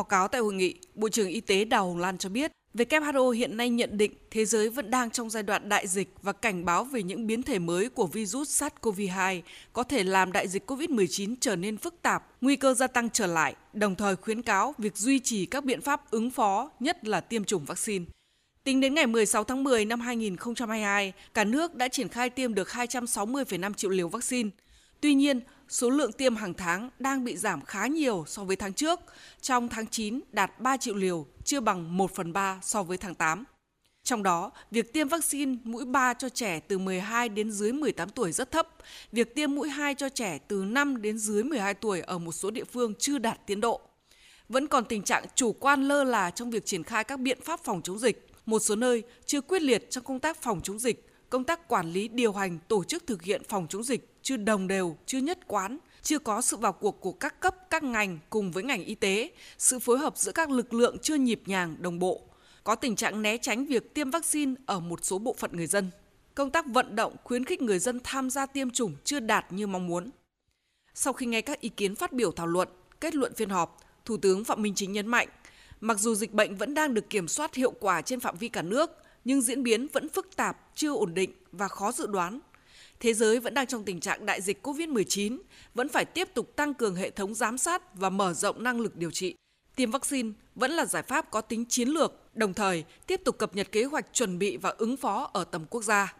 Báo cáo tại hội nghị, Bộ trưởng Y tế Đào Hồng Lan cho biết, WHO hiện nay nhận định thế giới vẫn đang trong giai đoạn đại dịch và cảnh báo về những biến thể mới của virus SARS-CoV-2 có thể làm đại dịch COVID-19 trở nên phức tạp, nguy cơ gia tăng trở lại, đồng thời khuyến cáo việc duy trì các biện pháp ứng phó, nhất là tiêm chủng vaccine. Tính đến ngày 16 tháng 10 năm 2022, cả nước đã triển khai tiêm được 260,5 triệu liều vaccine. Tuy nhiên, số lượng tiêm hàng tháng đang bị giảm khá nhiều so với tháng trước. Trong tháng 9 đạt 3 triệu liều, chưa bằng 1 phần 3 so với tháng 8. Trong đó, việc tiêm vaccine mũi 3 cho trẻ từ 12 đến dưới 18 tuổi rất thấp. Việc tiêm mũi 2 cho trẻ từ 5 đến dưới 12 tuổi ở một số địa phương chưa đạt tiến độ. Vẫn còn tình trạng chủ quan lơ là trong việc triển khai các biện pháp phòng chống dịch. Một số nơi chưa quyết liệt trong công tác phòng chống dịch, công tác quản lý điều hành tổ chức thực hiện phòng chống dịch chưa đồng đều, chưa nhất quán, chưa có sự vào cuộc của các cấp, các ngành cùng với ngành y tế, sự phối hợp giữa các lực lượng chưa nhịp nhàng, đồng bộ. Có tình trạng né tránh việc tiêm vaccine ở một số bộ phận người dân. Công tác vận động khuyến khích người dân tham gia tiêm chủng chưa đạt như mong muốn. Sau khi nghe các ý kiến phát biểu thảo luận, kết luận phiên họp, Thủ tướng Phạm Minh Chính nhấn mạnh, mặc dù dịch bệnh vẫn đang được kiểm soát hiệu quả trên phạm vi cả nước, nhưng diễn biến vẫn phức tạp, chưa ổn định và khó dự đoán thế giới vẫn đang trong tình trạng đại dịch COVID-19, vẫn phải tiếp tục tăng cường hệ thống giám sát và mở rộng năng lực điều trị. Tiêm vaccine vẫn là giải pháp có tính chiến lược, đồng thời tiếp tục cập nhật kế hoạch chuẩn bị và ứng phó ở tầm quốc gia.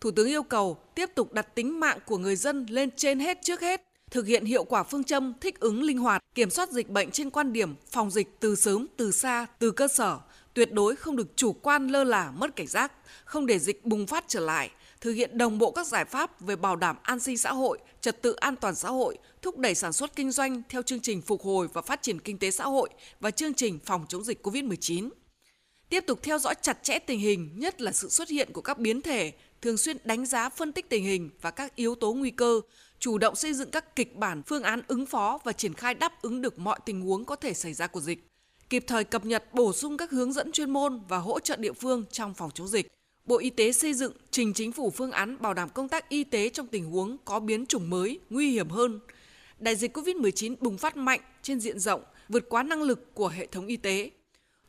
Thủ tướng yêu cầu tiếp tục đặt tính mạng của người dân lên trên hết trước hết, thực hiện hiệu quả phương châm thích ứng linh hoạt, kiểm soát dịch bệnh trên quan điểm phòng dịch từ sớm, từ xa, từ cơ sở, tuyệt đối không được chủ quan lơ là mất cảnh giác, không để dịch bùng phát trở lại, thực hiện đồng bộ các giải pháp về bảo đảm an sinh xã hội, trật tự an toàn xã hội, thúc đẩy sản xuất kinh doanh theo chương trình phục hồi và phát triển kinh tế xã hội và chương trình phòng chống dịch COVID-19. Tiếp tục theo dõi chặt chẽ tình hình, nhất là sự xuất hiện của các biến thể, thường xuyên đánh giá phân tích tình hình và các yếu tố nguy cơ, chủ động xây dựng các kịch bản phương án ứng phó và triển khai đáp ứng được mọi tình huống có thể xảy ra của dịch kịp thời cập nhật bổ sung các hướng dẫn chuyên môn và hỗ trợ địa phương trong phòng chống dịch Bộ Y tế xây dựng trình chính phủ phương án bảo đảm công tác y tế trong tình huống có biến chủng mới, nguy hiểm hơn. Đại dịch COVID-19 bùng phát mạnh trên diện rộng, vượt quá năng lực của hệ thống y tế.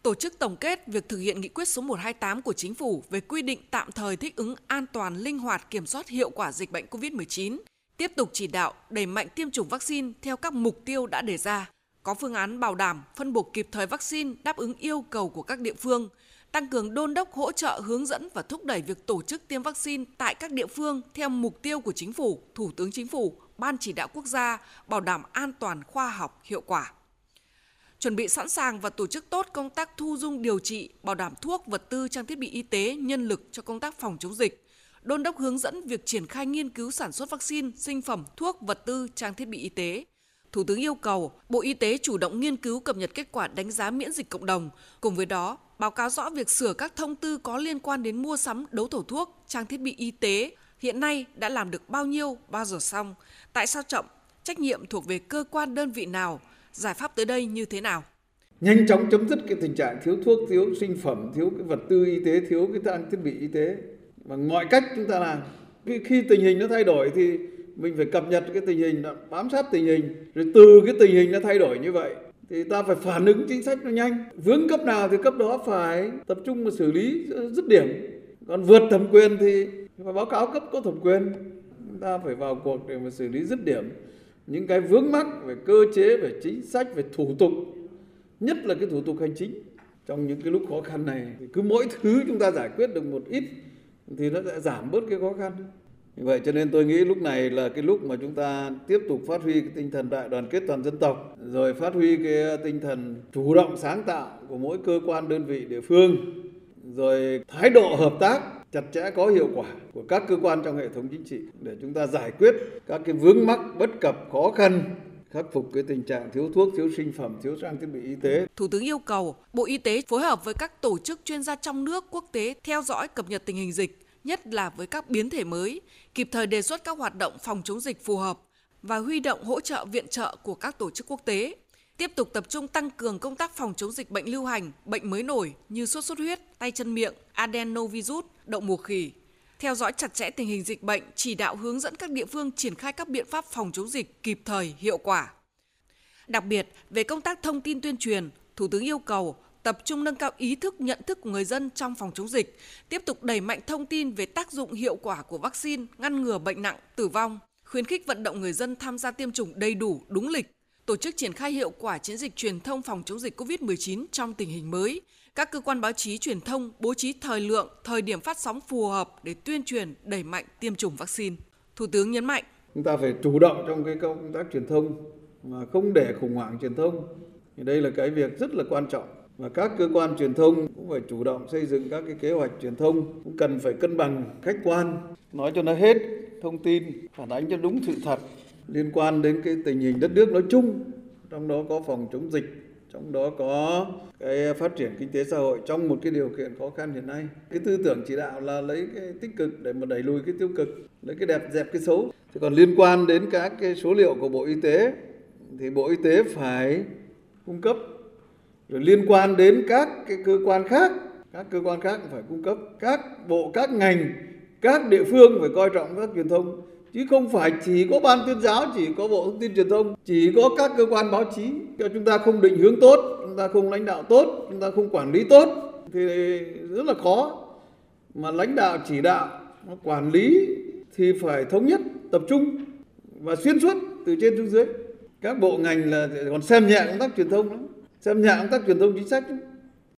Tổ chức tổng kết việc thực hiện nghị quyết số 128 của chính phủ về quy định tạm thời thích ứng an toàn, linh hoạt kiểm soát hiệu quả dịch bệnh COVID-19, tiếp tục chỉ đạo đẩy mạnh tiêm chủng vaccine theo các mục tiêu đã đề ra, có phương án bảo đảm phân bổ kịp thời vaccine đáp ứng yêu cầu của các địa phương – tăng cường đôn đốc hỗ trợ hướng dẫn và thúc đẩy việc tổ chức tiêm vaccine tại các địa phương theo mục tiêu của chính phủ, thủ tướng chính phủ, ban chỉ đạo quốc gia bảo đảm an toàn khoa học hiệu quả. Chuẩn bị sẵn sàng và tổ chức tốt công tác thu dung điều trị, bảo đảm thuốc, vật tư, trang thiết bị y tế, nhân lực cho công tác phòng chống dịch. Đôn đốc hướng dẫn việc triển khai nghiên cứu sản xuất vaccine, sinh phẩm, thuốc, vật tư, trang thiết bị y tế, Thủ tướng yêu cầu Bộ Y tế chủ động nghiên cứu cập nhật kết quả đánh giá miễn dịch cộng đồng, cùng với đó báo cáo rõ việc sửa các thông tư có liên quan đến mua sắm đấu thầu thuốc, trang thiết bị y tế. Hiện nay đã làm được bao nhiêu, bao giờ xong, tại sao chậm, trách nhiệm thuộc về cơ quan đơn vị nào, giải pháp tới đây như thế nào? Nhanh chóng chấm dứt cái tình trạng thiếu thuốc, thiếu sinh phẩm, thiếu cái vật tư y tế, thiếu cái trang thiết bị y tế. Bằng mọi cách chúng ta làm. Khi, khi tình hình nó thay đổi thì mình phải cập nhật cái tình hình, bám sát tình hình, rồi từ cái tình hình nó thay đổi như vậy thì ta phải phản ứng chính sách nó nhanh. Vướng cấp nào thì cấp đó phải tập trung và xử lý dứt điểm. Còn vượt thẩm quyền thì phải báo cáo cấp có thẩm quyền. Chúng ta phải vào cuộc để mà xử lý dứt điểm. Những cái vướng mắc về cơ chế về chính sách về thủ tục nhất là cái thủ tục hành chính. Trong những cái lúc khó khăn này thì cứ mỗi thứ chúng ta giải quyết được một ít thì nó sẽ giảm bớt cái khó khăn. Vì vậy cho nên tôi nghĩ lúc này là cái lúc mà chúng ta tiếp tục phát huy cái tinh thần đại đoàn kết toàn dân tộc, rồi phát huy cái tinh thần chủ động sáng tạo của mỗi cơ quan đơn vị địa phương, rồi thái độ hợp tác chặt chẽ có hiệu quả của các cơ quan trong hệ thống chính trị để chúng ta giải quyết các cái vướng mắc bất cập khó khăn khắc phục cái tình trạng thiếu thuốc, thiếu sinh phẩm, thiếu trang thiết bị y tế. Thủ tướng yêu cầu Bộ Y tế phối hợp với các tổ chức chuyên gia trong nước, quốc tế theo dõi cập nhật tình hình dịch, nhất là với các biến thể mới, kịp thời đề xuất các hoạt động phòng chống dịch phù hợp và huy động hỗ trợ viện trợ của các tổ chức quốc tế. Tiếp tục tập trung tăng cường công tác phòng chống dịch bệnh lưu hành, bệnh mới nổi như sốt xuất huyết, tay chân miệng, adenovirus, đậu mùa khỉ. Theo dõi chặt chẽ tình hình dịch bệnh, chỉ đạo hướng dẫn các địa phương triển khai các biện pháp phòng chống dịch kịp thời, hiệu quả. Đặc biệt, về công tác thông tin tuyên truyền, Thủ tướng yêu cầu tập trung nâng cao ý thức nhận thức của người dân trong phòng chống dịch, tiếp tục đẩy mạnh thông tin về tác dụng hiệu quả của vaccine, ngăn ngừa bệnh nặng, tử vong, khuyến khích vận động người dân tham gia tiêm chủng đầy đủ, đúng lịch, tổ chức triển khai hiệu quả chiến dịch truyền thông phòng chống dịch COVID-19 trong tình hình mới. Các cơ quan báo chí truyền thông bố trí thời lượng, thời điểm phát sóng phù hợp để tuyên truyền đẩy mạnh tiêm chủng vaccine. Thủ tướng nhấn mạnh, chúng ta phải chủ động trong cái công tác truyền thông mà không để khủng hoảng truyền thông. Thì đây là cái việc rất là quan trọng và các cơ quan truyền thông cũng phải chủ động xây dựng các cái kế hoạch truyền thông, cũng cần phải cân bằng khách quan. Nói cho nó hết thông tin, phản ánh cho đúng sự thật liên quan đến cái tình hình đất nước nói chung, trong đó có phòng chống dịch, trong đó có cái phát triển kinh tế xã hội trong một cái điều kiện khó khăn hiện nay. Cái tư tưởng chỉ đạo là lấy cái tích cực để mà đẩy lùi cái tiêu cực, lấy cái đẹp dẹp cái xấu. Thì còn liên quan đến các cái số liệu của bộ y tế, thì bộ y tế phải cung cấp rồi liên quan đến các cái cơ quan khác, các cơ quan khác phải cung cấp, các bộ, các ngành, các địa phương phải coi trọng các truyền thông. Chứ không phải chỉ có ban tuyên giáo, chỉ có bộ thông tin truyền thông, chỉ có các cơ quan báo chí. Cho chúng ta không định hướng tốt, chúng ta không lãnh đạo tốt, chúng ta không quản lý tốt, thì rất là khó. Mà lãnh đạo chỉ đạo quản lý thì phải thống nhất, tập trung và xuyên suốt từ trên xuống dưới. Các bộ ngành là còn xem nhẹ công tác truyền thông lắm xem nhà công tác truyền thông chính sách